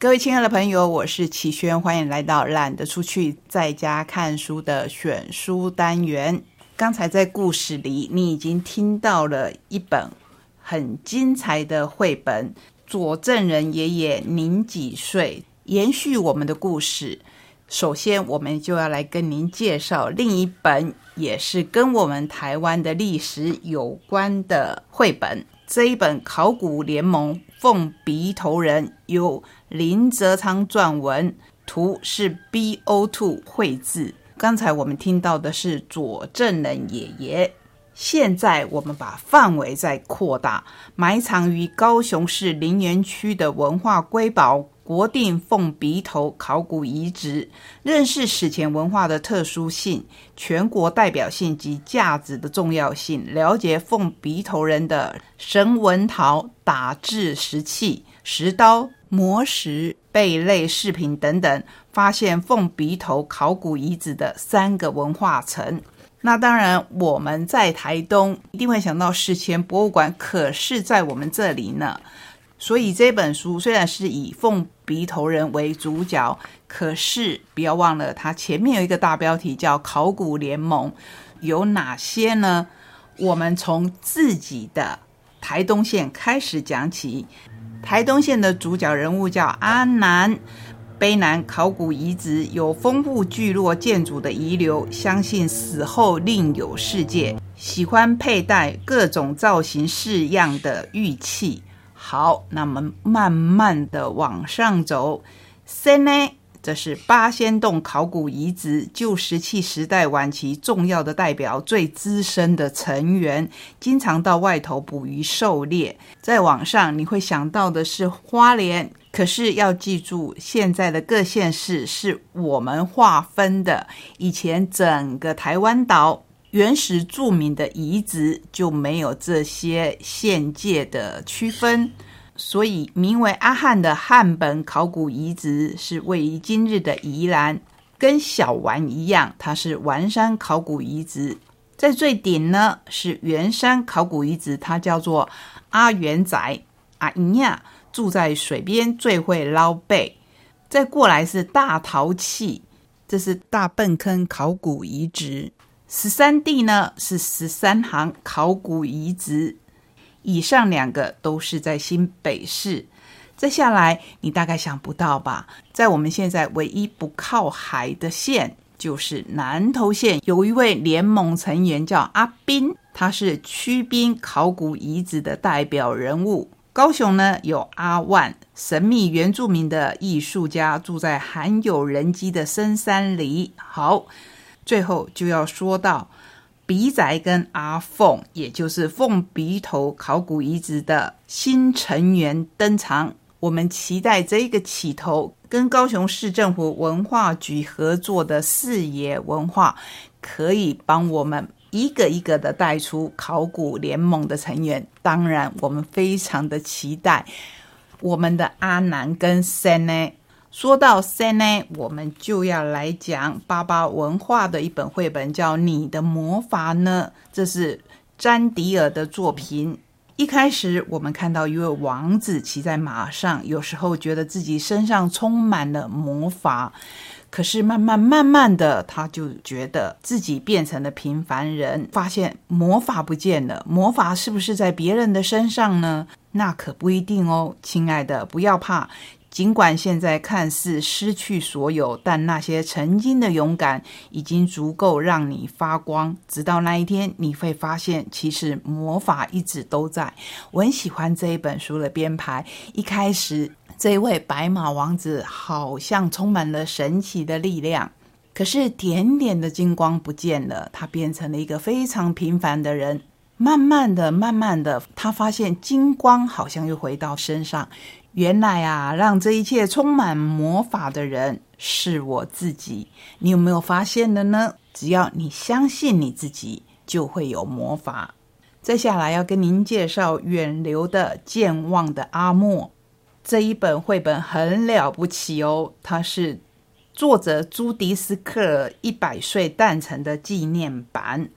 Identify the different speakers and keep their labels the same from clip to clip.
Speaker 1: 各位亲爱的朋友，我是齐轩，欢迎来到懒得出去在家看书的选书单元。刚才在故事里，你已经听到了一本很精彩的绘本《佐证人爷爷您几岁》。延续我们的故事，首先我们就要来跟您介绍另一本，也是跟我们台湾的历史有关的绘本。这一本《考古联盟凤鼻头人》由林泽昌撰文，图是 B O Two 绘制。刚才我们听到的是左证人爷爷，现在我们把范围再扩大，埋藏于高雄市林园区的文化瑰宝。国定凤鼻头考古遗址，认识史前文化的特殊性、全国代表性及价值的重要性，了解凤鼻头人的神文陶、打制石器、石刀、磨石、贝类饰品等等，发现凤鼻头考古遗址的三个文化层。那当然，我们在台东一定会想到史前博物馆，可是在我们这里呢。所以这本书虽然是以凤鼻头人为主角，可是不要忘了，它前面有一个大标题叫“考古联盟”，有哪些呢？我们从自己的台东县开始讲起。台东县的主角人物叫阿南，卑南考古遗址有丰富聚落建筑的遗留，相信死后另有世界，喜欢佩戴各种造型式样的玉器。好，那么慢慢的往上走。三呢，这是八仙洞考古遗址旧石器时代晚期重要的代表，最资深的成员，经常到外头捕鱼狩猎。在网上，你会想到的是花莲，可是要记住，现在的各县市是我们划分的，以前整个台湾岛。原始著名的遗址就没有这些县界的区分，所以名为阿汉的汉本考古遗址是位于今日的宜兰，跟小丸一样，它是丸山考古遗址。在最顶呢是圆山考古遗址，它叫做阿元仔阿伊亚，住在水边，最会捞贝。再过来是大陶器，这是大笨坑考古遗址。十三地呢是十三行考古遗址，以上两个都是在新北市。再下来，你大概想不到吧？在我们现在唯一不靠海的县，就是南投县，有一位联盟成员叫阿斌，他是曲滨考古遗址的代表人物。高雄呢有阿万，神秘原住民的艺术家，住在罕有人迹的深山里。好。最后就要说到鼻仔跟阿凤，也就是凤鼻头考古遗址的新成员登场。我们期待这个起头跟高雄市政府文化局合作的视野文化，可以帮我们一个一个的带出考古联盟的成员。当然，我们非常的期待我们的阿南跟森呢。说到三呢，我们就要来讲巴巴文化的一本绘本，叫《你的魔法呢》。这是詹迪尔的作品。一开始，我们看到一位王子骑在马上，有时候觉得自己身上充满了魔法，可是慢慢慢慢的，他就觉得自己变成了平凡人，发现魔法不见了。魔法是不是在别人的身上呢？那可不一定哦，亲爱的，不要怕。尽管现在看似失去所有，但那些曾经的勇敢已经足够让你发光。直到那一天，你会发现，其实魔法一直都在。我很喜欢这一本书的编排。一开始，这位白马王子好像充满了神奇的力量，可是点点的金光不见了，他变成了一个非常平凡的人。慢慢的，慢慢的，他发现金光好像又回到身上。原来啊，让这一切充满魔法的人是我自己。你有没有发现的呢？只要你相信你自己，就会有魔法。接下来要跟您介绍《远流的健忘的阿莫》这一本绘本，很了不起哦。它是作者朱迪斯克一百岁诞辰的纪念版。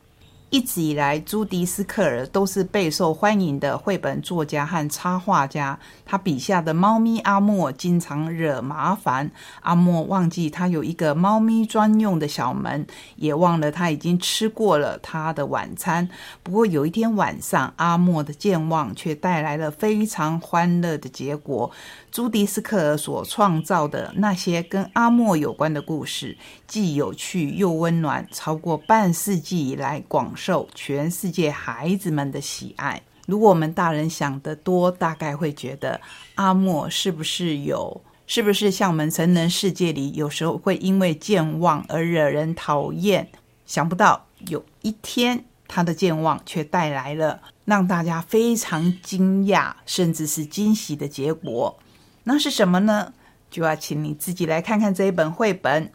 Speaker 1: 一直以来，朱迪斯克尔都是备受欢迎的绘本作家和插画家。他笔下的猫咪阿莫经常惹麻烦，阿莫忘记他有一个猫咪专用的小门，也忘了他已经吃过了他的晚餐。不过有一天晚上，阿莫的健忘却带来了非常欢乐的结果。朱迪斯克尔所创造的那些跟阿莫有关的故事，既有趣又温暖，超过半世纪以来广受全世界孩子们的喜爱。如果我们大人想得多，大概会觉得阿莫是不是有，是不是像我们成人世界里有时候会因为健忘而惹人讨厌？想不到有一天，他的健忘却带来了让大家非常惊讶，甚至是惊喜的结果。那是什么呢？就要请你自己来看看这一本绘本。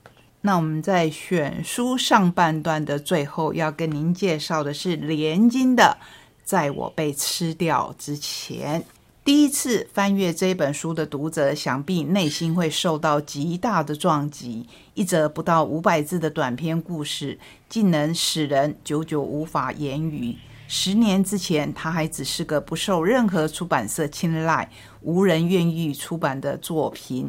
Speaker 1: 那我们在选书上半段的最后，要跟您介绍的是连经的《在我被吃掉之前》。第一次翻阅这本书的读者，想必内心会受到极大的撞击。一则不到五百字的短篇故事，竟能使人久久无法言语。十年之前，他还只是个不受任何出版社青睐、无人愿意出版的作品。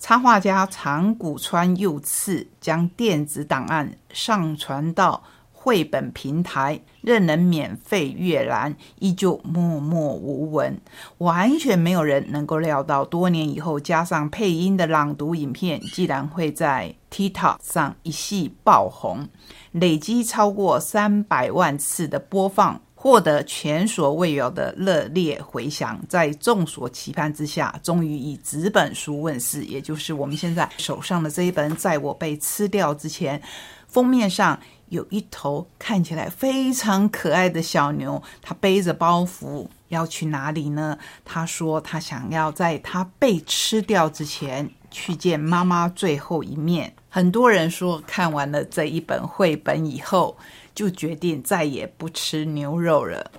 Speaker 1: 插画家长谷川佑次将电子档案上传到绘本平台，任人免费阅览，依旧默默无闻。完全没有人能够料到，多年以后加上配音的朗读影片，竟然会在 TikTok 上一系爆红。累积超过三百万次的播放，获得前所未有的热烈回响。在众所期盼之下，终于以纸本书问世，也就是我们现在手上的这一本。在我被吃掉之前，封面上有一头看起来非常可爱的小牛，它背着包袱要去哪里呢？他说他想要在他被吃掉之前去见妈妈最后一面。很多人说，看完了这一本绘本以后，就决定再也不吃牛肉了。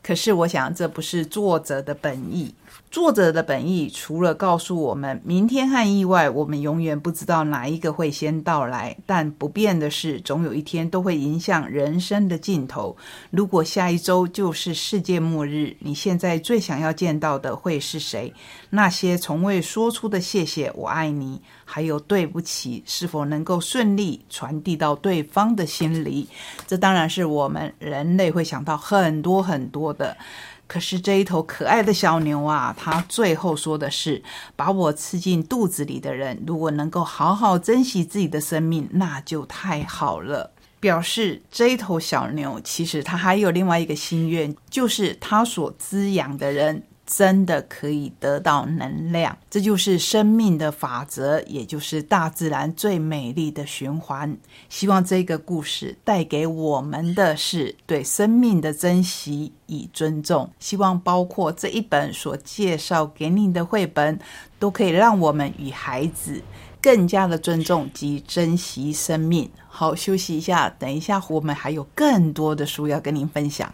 Speaker 1: 可是，我想这不是作者的本意。作者的本意，除了告诉我们明天和意外，我们永远不知道哪一个会先到来。但不变的是，总有一天都会迎向人生的尽头。如果下一周就是世界末日，你现在最想要见到的会是谁？那些从未说出的谢谢、我爱你，还有对不起，是否能够顺利传递到对方的心里？这当然是我们人类会想到很多很多的。可是这一头可爱的小牛啊，它最后说的是：“把我吃进肚子里的人，如果能够好好珍惜自己的生命，那就太好了。”表示这一头小牛其实它还有另外一个心愿，就是它所滋养的人。真的可以得到能量，这就是生命的法则，也就是大自然最美丽的循环。希望这个故事带给我们的是对生命的珍惜与尊重。希望包括这一本所介绍给你的绘本，都可以让我们与孩子更加的尊重及珍惜生命。好，休息一下，等一下我们还有更多的书要跟您分享。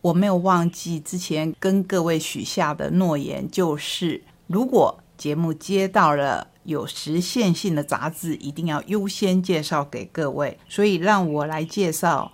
Speaker 1: 我没有忘记之前跟各位许下的诺言，就是如果节目接到了有实现性的杂志，一定要优先介绍给各位。所以让我来介绍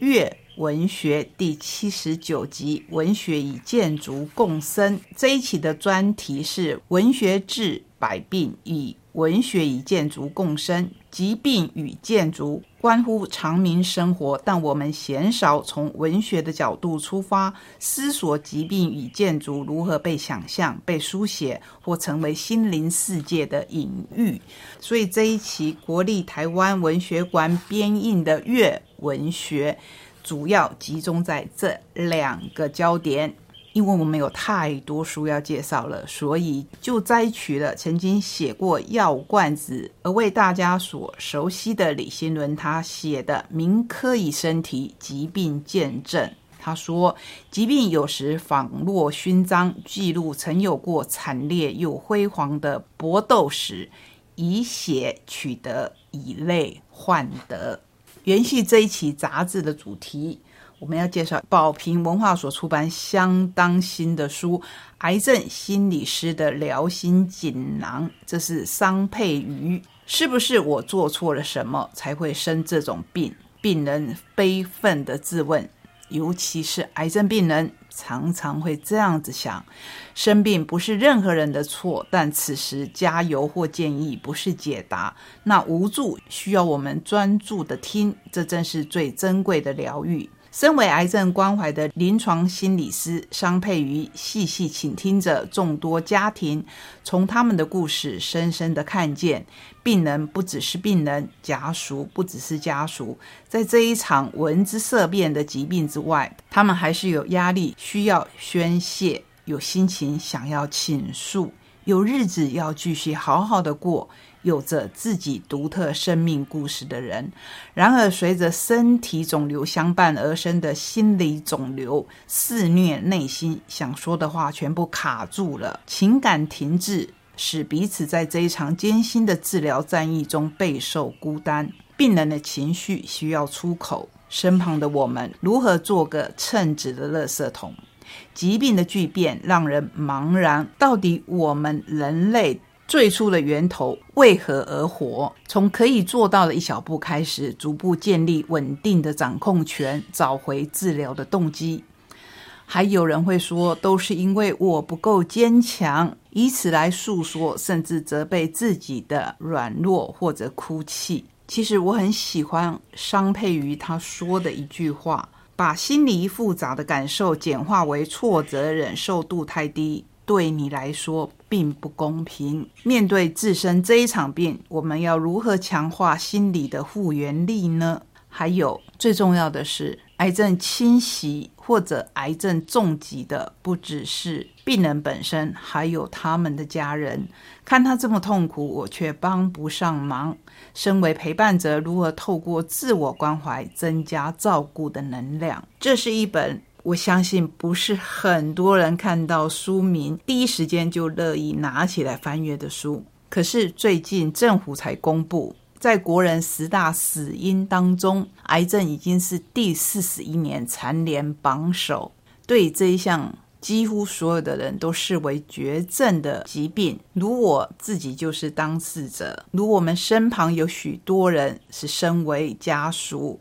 Speaker 1: 《月文学》第七十九集《文学与建筑共生》这一期的专题是“文学治百病，以文学与建筑共生”。疾病与建筑关乎长民生活，但我们鲜少从文学的角度出发思索疾病与建筑如何被想象、被书写或成为心灵世界的隐喻。所以这一期国立台湾文学馆编印的月文学，主要集中在这两个焦点。因为我们有太多书要介绍了，所以就摘取了曾经写过《药罐子》而为大家所熟悉的李新伦他写的《民科以身体疾病见证》。他说：“疾病有时仿若勋章，记录曾有过惨烈又辉煌的搏斗史，以血取得，以泪换得。”延续这一期杂志的主题。我们要介绍宝瓶文化所出版相当新的书《癌症心理师的疗心锦囊》，这是桑佩瑜。是不是我做错了什么才会生这种病？病人悲愤的自问，尤其是癌症病人，常常会这样子想：生病不是任何人的错，但此时加油或建议不是解答，那无助需要我们专注的听，这正是最珍贵的疗愈。身为癌症关怀的临床心理师商佩瑜，细细倾听着众多家庭，从他们的故事，深深的看见，病人不只是病人，家属不只是家属，在这一场闻之色变的疾病之外，他们还是有压力需要宣泄，有心情想要倾诉，有日子要继续好好的过。有着自己独特生命故事的人，然而随着身体肿瘤相伴而生的心理肿瘤肆虐内心，想说的话全部卡住了，情感停滞，使彼此在这一场艰辛的治疗战役中备受孤单。病人的情绪需要出口，身旁的我们如何做个称职的垃圾桶？疾病的巨变让人茫然，到底我们人类？最初的源头为何而活？从可以做到的一小步开始，逐步建立稳定的掌控权，找回治疗的动机。还有人会说，都是因为我不够坚强，以此来诉说，甚至责备自己的软弱或者哭泣。其实我很喜欢商佩瑜他说的一句话：把心理复杂的感受简化为挫折忍受度太低。对你来说并不公平。面对自身这一场病，我们要如何强化心理的复原力呢？还有最重要的是，癌症侵袭或者癌症重疾的，不只是病人本身，还有他们的家人。看他这么痛苦，我却帮不上忙。身为陪伴者，如何透过自我关怀增加照顾的能量？这是一本。我相信不是很多人看到书名第一时间就乐意拿起来翻阅的书。可是最近政府才公布，在国人十大死因当中，癌症已经是第四十一年蝉联榜首。对这一项几乎所有的人都视为绝症的疾病，如我自己就是当事者，如我们身旁有许多人是身为家属。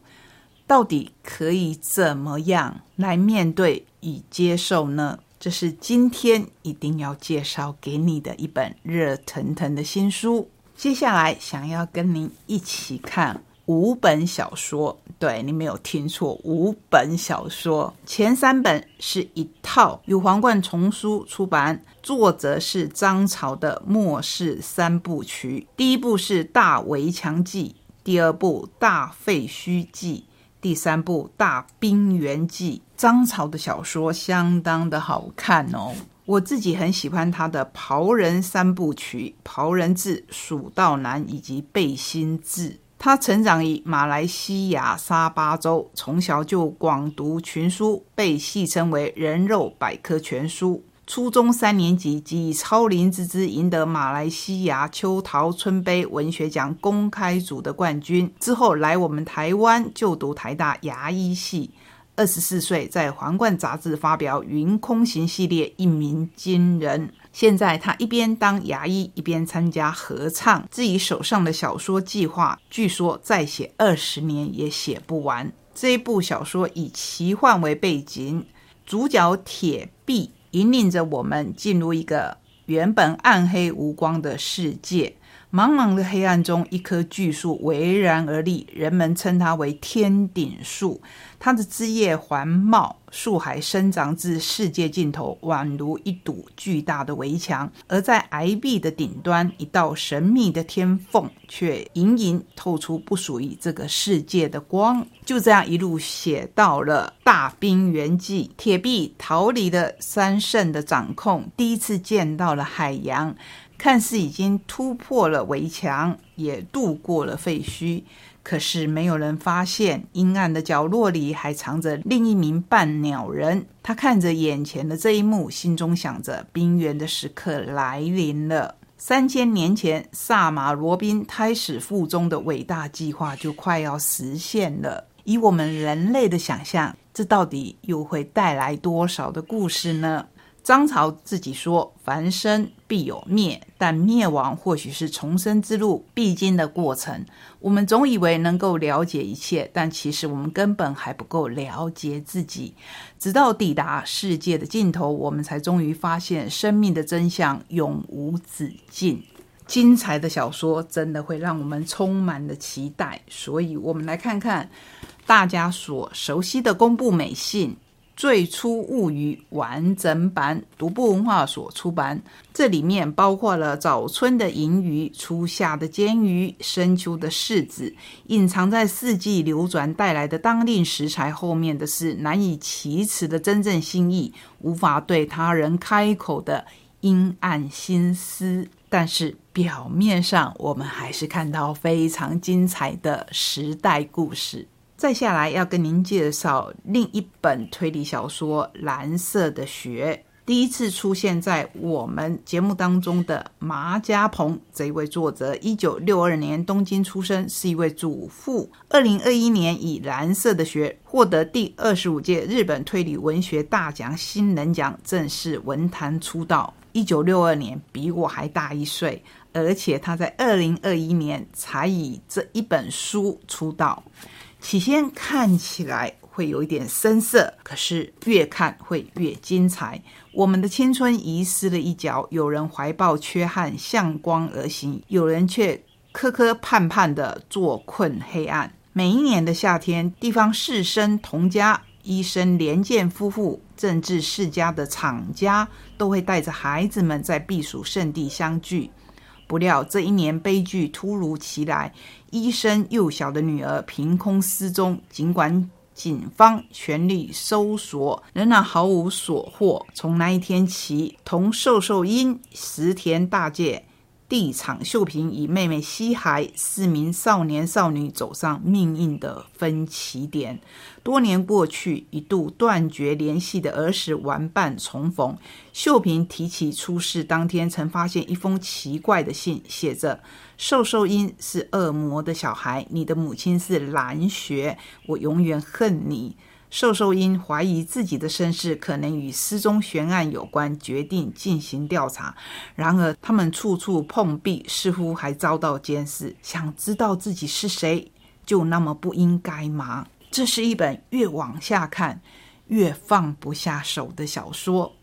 Speaker 1: 到底可以怎么样来面对与接受呢？这是今天一定要介绍给你的一本热腾腾的新书。接下来想要跟您一起看五本小说，对你没有听错，五本小说。前三本是一套由皇冠丛书出版，作者是张朝的《末世三部曲》。第一部是《大围墙记》，第二部《大废墟记》。第三部《大冰原记》，张潮的小说相当的好看哦。我自己很喜欢他的《袍人三部曲》《袍人志》《蜀道难》以及《背心志》。他成长于马来西亚沙巴州，从小就广读群书，被戏称为“人肉百科全书”。初中三年级即以超龄之姿赢得马来西亚秋桃春杯文学奖公开组的冠军，之后来我们台湾就读台大牙医系。二十四岁在《皇冠》杂志发表《云空行》系列，一鸣惊人。现在他一边当牙医，一边参加合唱。自己手上的小说计划，据说再写二十年也写不完。这一部小说以奇幻为背景，主角铁臂。引领着我们进入一个原本暗黑无光的世界。茫茫的黑暗中，一棵巨树巍然而立，人们称它为天顶树。它的枝叶环茂，树海生长至世界尽头，宛如一堵巨大的围墙。而在崖壁的顶端，一道神秘的天缝却隐隐透出不属于这个世界的光。就这样一路写到了大冰原记，铁壁逃离了三圣的掌控，第一次见到了海洋。看似已经突破了围墙，也渡过了废墟，可是没有人发现，阴暗的角落里还藏着另一名半鸟人。他看着眼前的这一幕，心中想着：冰原的时刻来临了。三千年前，萨马罗宾胎死腹中的伟大计划就快要实现了。以我们人类的想象，这到底又会带来多少的故事呢？张潮自己说：“凡生必有灭，但灭亡或许是重生之路必经的过程。我们总以为能够了解一切，但其实我们根本还不够了解自己。直到抵达世界的尽头，我们才终于发现生命的真相永无止境。精彩的小说真的会让我们充满了期待。所以，我们来看看大家所熟悉的公布美信。”最初物语完整版，独步文化所出版。这里面包括了早春的银鱼、初夏的煎鱼、深秋的柿子，隐藏在四季流转带来的当令食材后面的是难以启齿的真正心意，无法对他人开口的阴暗心思。但是表面上，我们还是看到非常精彩的时代故事。再下来要跟您介绍另一本推理小说《蓝色的雪》。第一次出现在我们节目当中的麻家鹏这一位作者，一九六二年东京出生，是一位主妇。二零二一年以《蓝色的雪》获得第二十五届日本推理文学大奖新人奖，正式文坛出道。一九六二年比我还大一岁，而且他在二零二一年才以这一本书出道。起先看起来会有一点生涩，可是越看会越精彩。我们的青春遗失了一角，有人怀抱缺憾向光而行，有人却磕磕绊绊的坐困黑暗。每一年的夏天，地方士绅同家、医生连建夫妇、政治世家的厂家，都会带着孩子们在避暑胜地相聚。不料这一年悲剧突如其来，医生幼小的女儿凭空失踪。尽管警方全力搜索，仍然毫无所获。从那一天起，同瘦瘦英、石田大介。地场秀平与妹妹西海四名少年少女走上命运的分歧点。多年过去，一度断绝联系的儿时玩伴重逢。秀平提起出事当天曾发现一封奇怪的信，写着：“瘦瘦英是恶魔的小孩，你的母亲是蓝雪，我永远恨你。”瘦瘦因怀疑自己的身世可能与失踪悬案有关，决定进行调查。然而，他们处处碰壁，似乎还遭到监视。想知道自己是谁，就那么不应该吗？这是一本越往下看越放不下手的小说。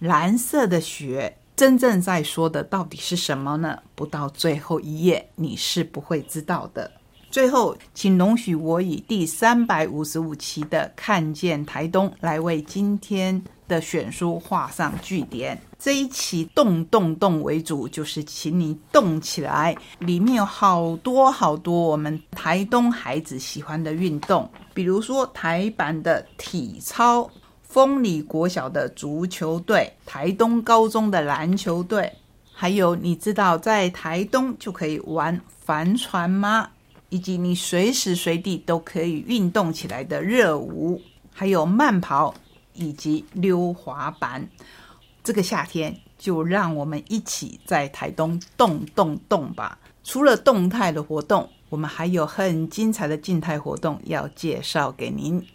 Speaker 1: 蓝色的雪，真正在说的到底是什么呢？不到最后一页，你是不会知道的。最后，请容许我以第三百五十五期的《看见台东》来为今天的选书画上句点。这一期动动动为主，就是请你动起来。里面有好多好多我们台东孩子喜欢的运动，比如说台版的体操、丰里国小的足球队、台东高中的篮球队，还有你知道在台东就可以玩帆船吗？以及你随时随地都可以运动起来的热舞，还有慢跑以及溜滑板。这个夏天，就让我们一起在台东动动动吧！除了动态的活动，我们还有很精彩的静态活动要介绍给您。